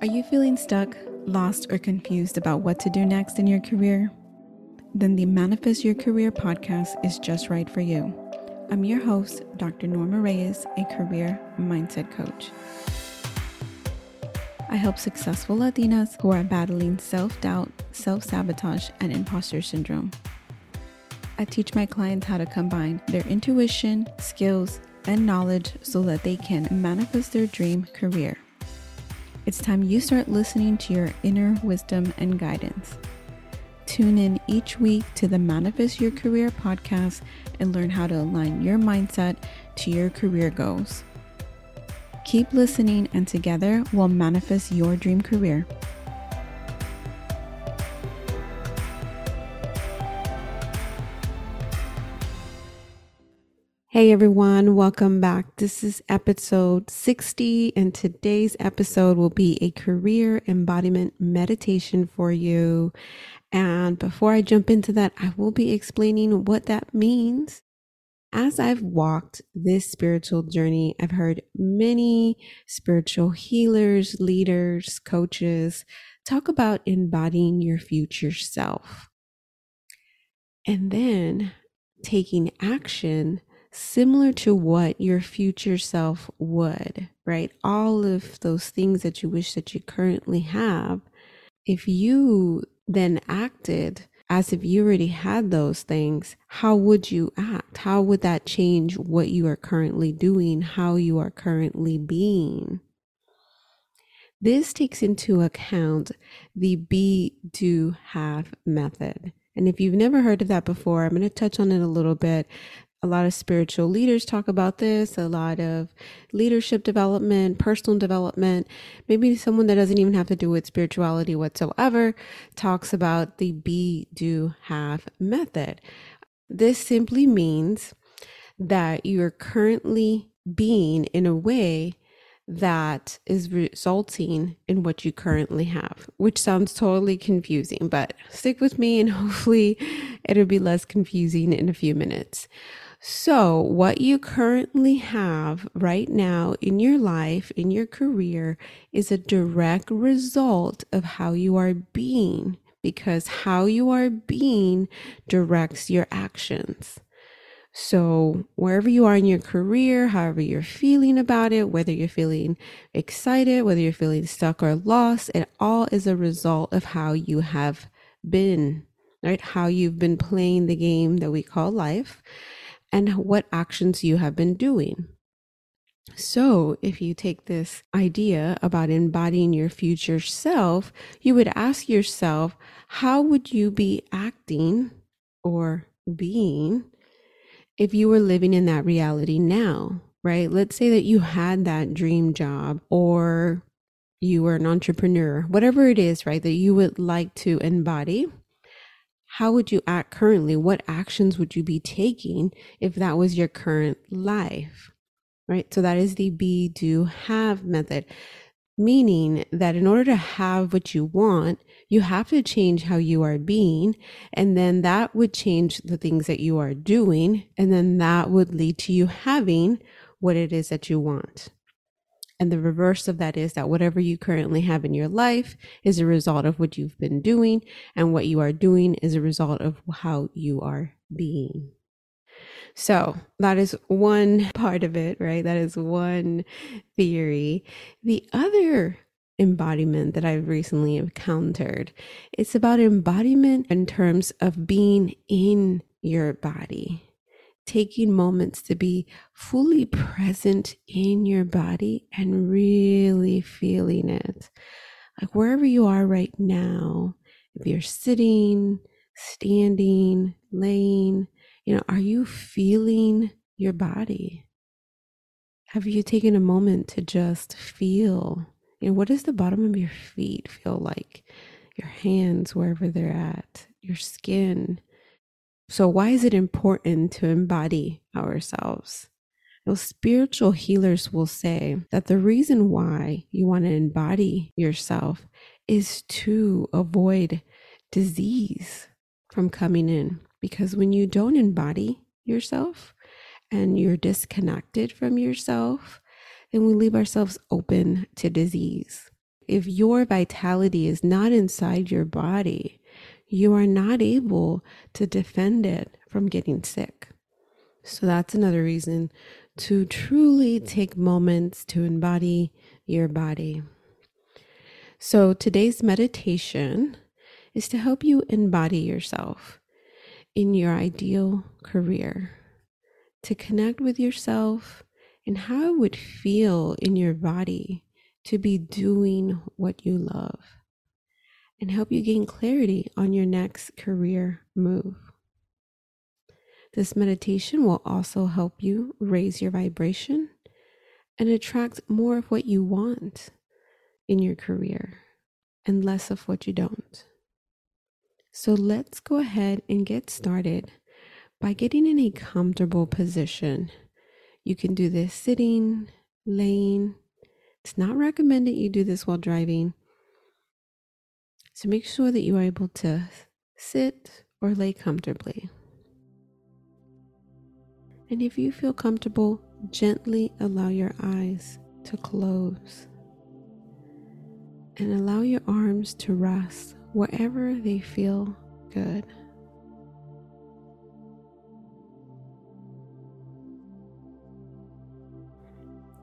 Are you feeling stuck, lost, or confused about what to do next in your career? Then the Manifest Your Career podcast is just right for you. I'm your host, Dr. Norma Reyes, a career mindset coach. I help successful Latinas who are battling self doubt, self sabotage, and imposter syndrome. I teach my clients how to combine their intuition, skills, and knowledge so that they can manifest their dream career. It's time you start listening to your inner wisdom and guidance. Tune in each week to the Manifest Your Career podcast and learn how to align your mindset to your career goals. Keep listening, and together we'll manifest your dream career. Hey everyone, welcome back. This is episode 60, and today's episode will be a career embodiment meditation for you. And before I jump into that, I will be explaining what that means. As I've walked this spiritual journey, I've heard many spiritual healers, leaders, coaches talk about embodying your future self. And then taking action similar to what your future self would, right? All of those things that you wish that you currently have, if you then acted as if you already had those things, how would you act? How would that change what you are currently doing, how you are currently being? This takes into account the be, do, have method. And if you've never heard of that before, I'm going to touch on it a little bit a lot of spiritual leaders talk about this, a lot of leadership development, personal development. Maybe someone that doesn't even have to do with spirituality whatsoever talks about the be, do, have method. This simply means that you're currently being in a way that is resulting in what you currently have, which sounds totally confusing, but stick with me and hopefully it'll be less confusing in a few minutes. So, what you currently have right now in your life, in your career, is a direct result of how you are being, because how you are being directs your actions. So, wherever you are in your career, however you're feeling about it, whether you're feeling excited, whether you're feeling stuck or lost, it all is a result of how you have been, right? How you've been playing the game that we call life and what actions you have been doing. So, if you take this idea about embodying your future self, you would ask yourself, how would you be acting or being if you were living in that reality now, right? Let's say that you had that dream job or you were an entrepreneur, whatever it is, right, that you would like to embody how would you act currently? What actions would you be taking if that was your current life? Right. So that is the be, do, have method, meaning that in order to have what you want, you have to change how you are being. And then that would change the things that you are doing. And then that would lead to you having what it is that you want. And the reverse of that is that whatever you currently have in your life is a result of what you've been doing, and what you are doing is a result of how you are being. So that is one part of it, right? That is one theory. The other embodiment that I've recently encountered, it's about embodiment in terms of being in your body taking moments to be fully present in your body and really feeling it. Like wherever you are right now, if you're sitting, standing, laying, you know, are you feeling your body? Have you taken a moment to just feel? You know, what does the bottom of your feet feel like? Your hands, wherever they're at, your skin, so, why is it important to embody ourselves? Well, spiritual healers will say that the reason why you want to embody yourself is to avoid disease from coming in. Because when you don't embody yourself and you're disconnected from yourself, then we leave ourselves open to disease. if your vitality is not inside your body, you are not able to defend it from getting sick. So that's another reason to truly take moments to embody your body. So today's meditation is to help you embody yourself in your ideal career, to connect with yourself and how it would feel in your body to be doing what you love, and help you gain clarity on your next career move. This meditation will also help you raise your vibration and attract more of what you want in your career and less of what you don't. So let's go ahead and get started by getting in a comfortable position. You can do this sitting, laying. It's not recommended you do this while driving. So make sure that you are able to sit or lay comfortably. And if you feel comfortable, gently allow your eyes to close and allow your arms to rest wherever they feel good.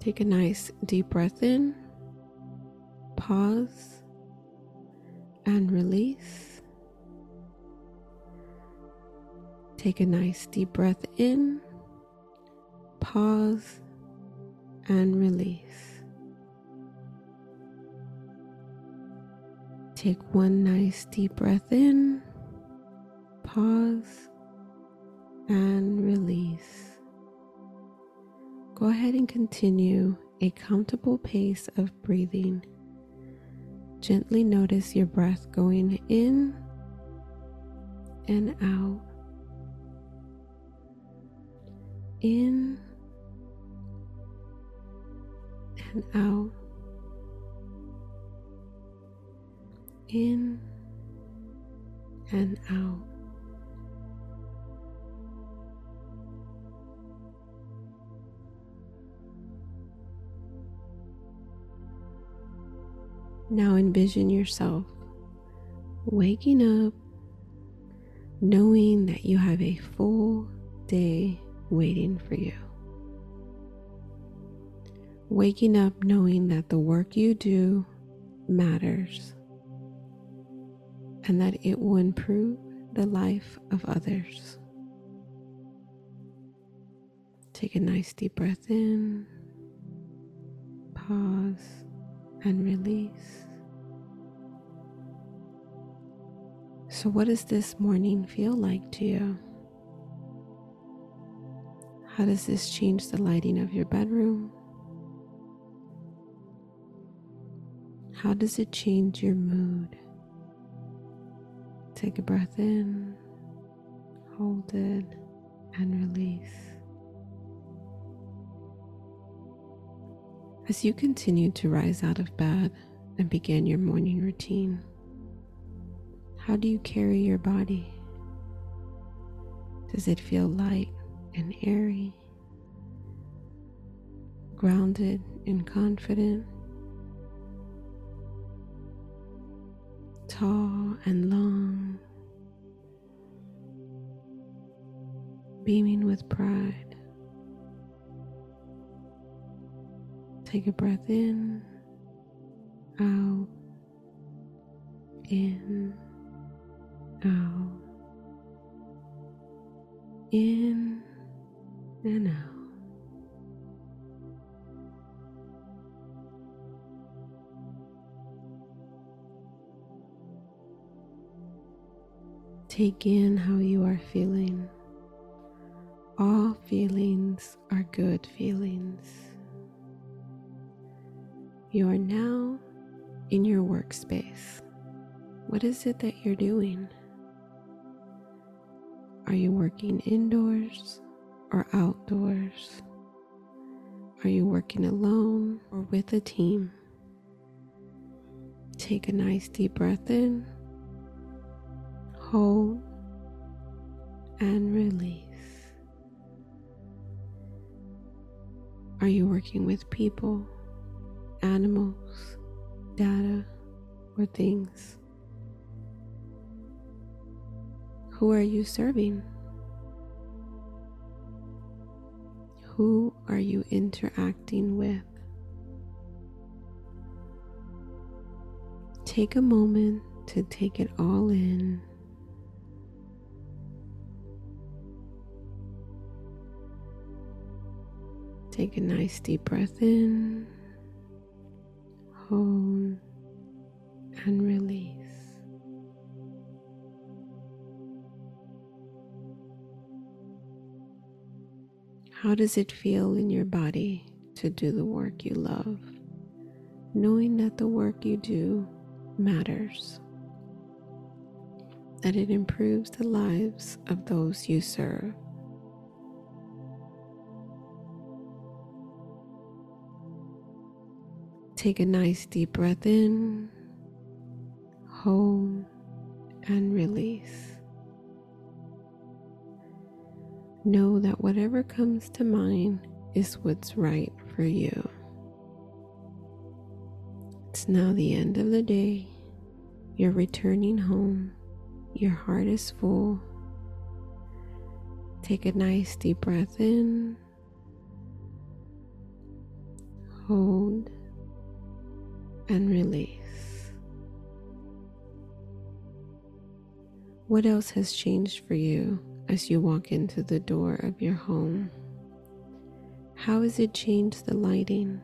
Take a nice deep breath in, pause, and release. Take a nice deep breath in pause and release. Take one nice deep breath in, pause, and release. Go ahead and continue a comfortable pace of breathing. Gently notice your breath going in and out. In and out. In and out. Now envision yourself waking up knowing that you have a full day waiting for you. Waking up knowing that the work you do matters and that it will improve the life of others. Take a nice deep breath in, pause, and release. So, what does this morning feel like to you? How does this change the lighting of your bedroom? How does it change your mood? Take a breath in, hold it, and release. As you continue to rise out of bed and begin your morning routine, how do you carry your body? Does it feel light and airy? Grounded and confident? tall and long, beaming with pride. Take a breath in, out, in, out, in, and out. Take in how you are feeling. All feelings are good feelings. You are now in your workspace. What is it that you're doing? Are you working indoors or outdoors? Are you working alone or with a team? Take a nice deep breath in hold and release. Are you working with people, animals, data, or things? Who are you serving? Who are you interacting with? Take a moment to take it all in. Take a nice deep breath in, hold, and release. How does it feel in your body to do the work you love, knowing that the work you do matters, that it improves the lives of those you serve? Take a nice deep breath in, hold, and release. Know that whatever comes to mind is what's right for you. It's now the end of the day. You're returning home. Your heart is full. Take a nice deep breath in. Hold and release. What else has changed for you as you walk into the door of your home? How has it changed the lighting?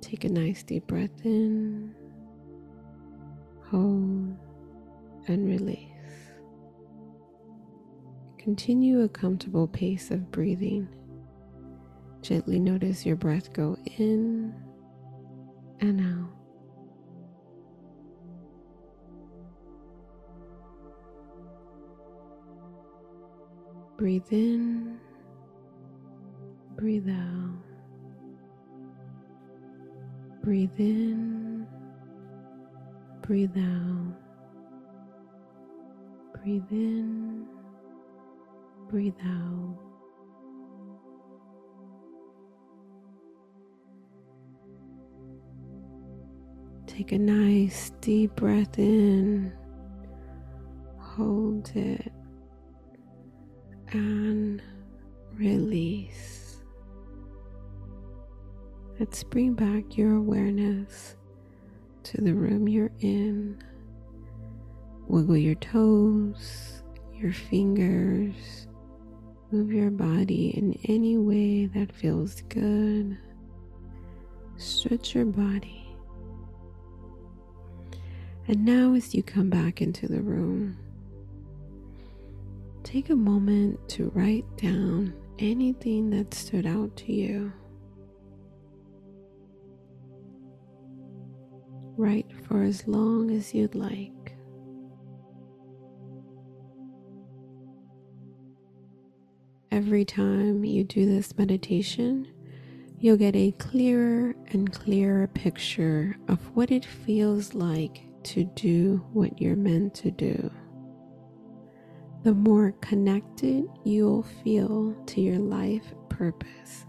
Take a nice deep breath in, hold, and release. Continue a comfortable pace of breathing. Gently notice your breath go in and out. Breathe in, breathe out. Breathe in, breathe out. Breathe in, breathe out. Take a nice deep breath in, hold it, and release. Let's bring back your awareness to the room you're in. Wiggle your toes, your fingers, move your body in any way that feels good. Stretch your body. And now, as you come back into the room, take a moment to write down anything that stood out to you. Write for as long as you'd like. Every time you do this meditation, you'll get a clearer and clearer picture of what it feels like to do what you're meant to do. The more connected you'll feel to your life purpose,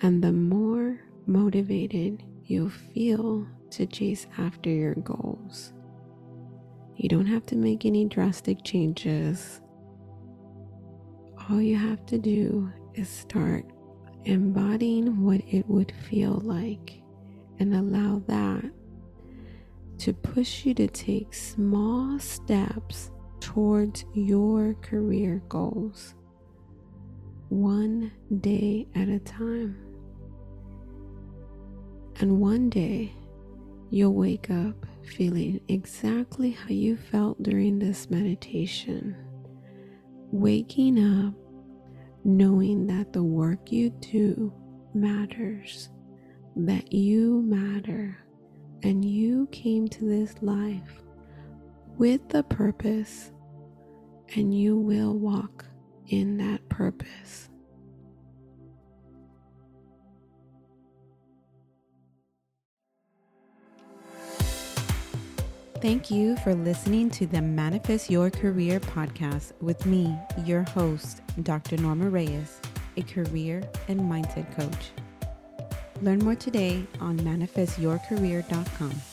and the more motivated you'll feel to chase after your goals. You don't have to make any drastic changes. All you have to do is start embodying what it would feel like and allow that to push you to take small steps towards your career goals, one day at a time. And one day, you'll wake up feeling exactly how you felt during this meditation. Waking up knowing that the work you do matters, that you matter and you came to this life with a purpose, and you will walk in that purpose. Thank you for listening to the Manifest Your Career podcast with me, your host, Dr. Norma Reyes, a career and mindset coach. Learn more today on manifestyourcareer.com.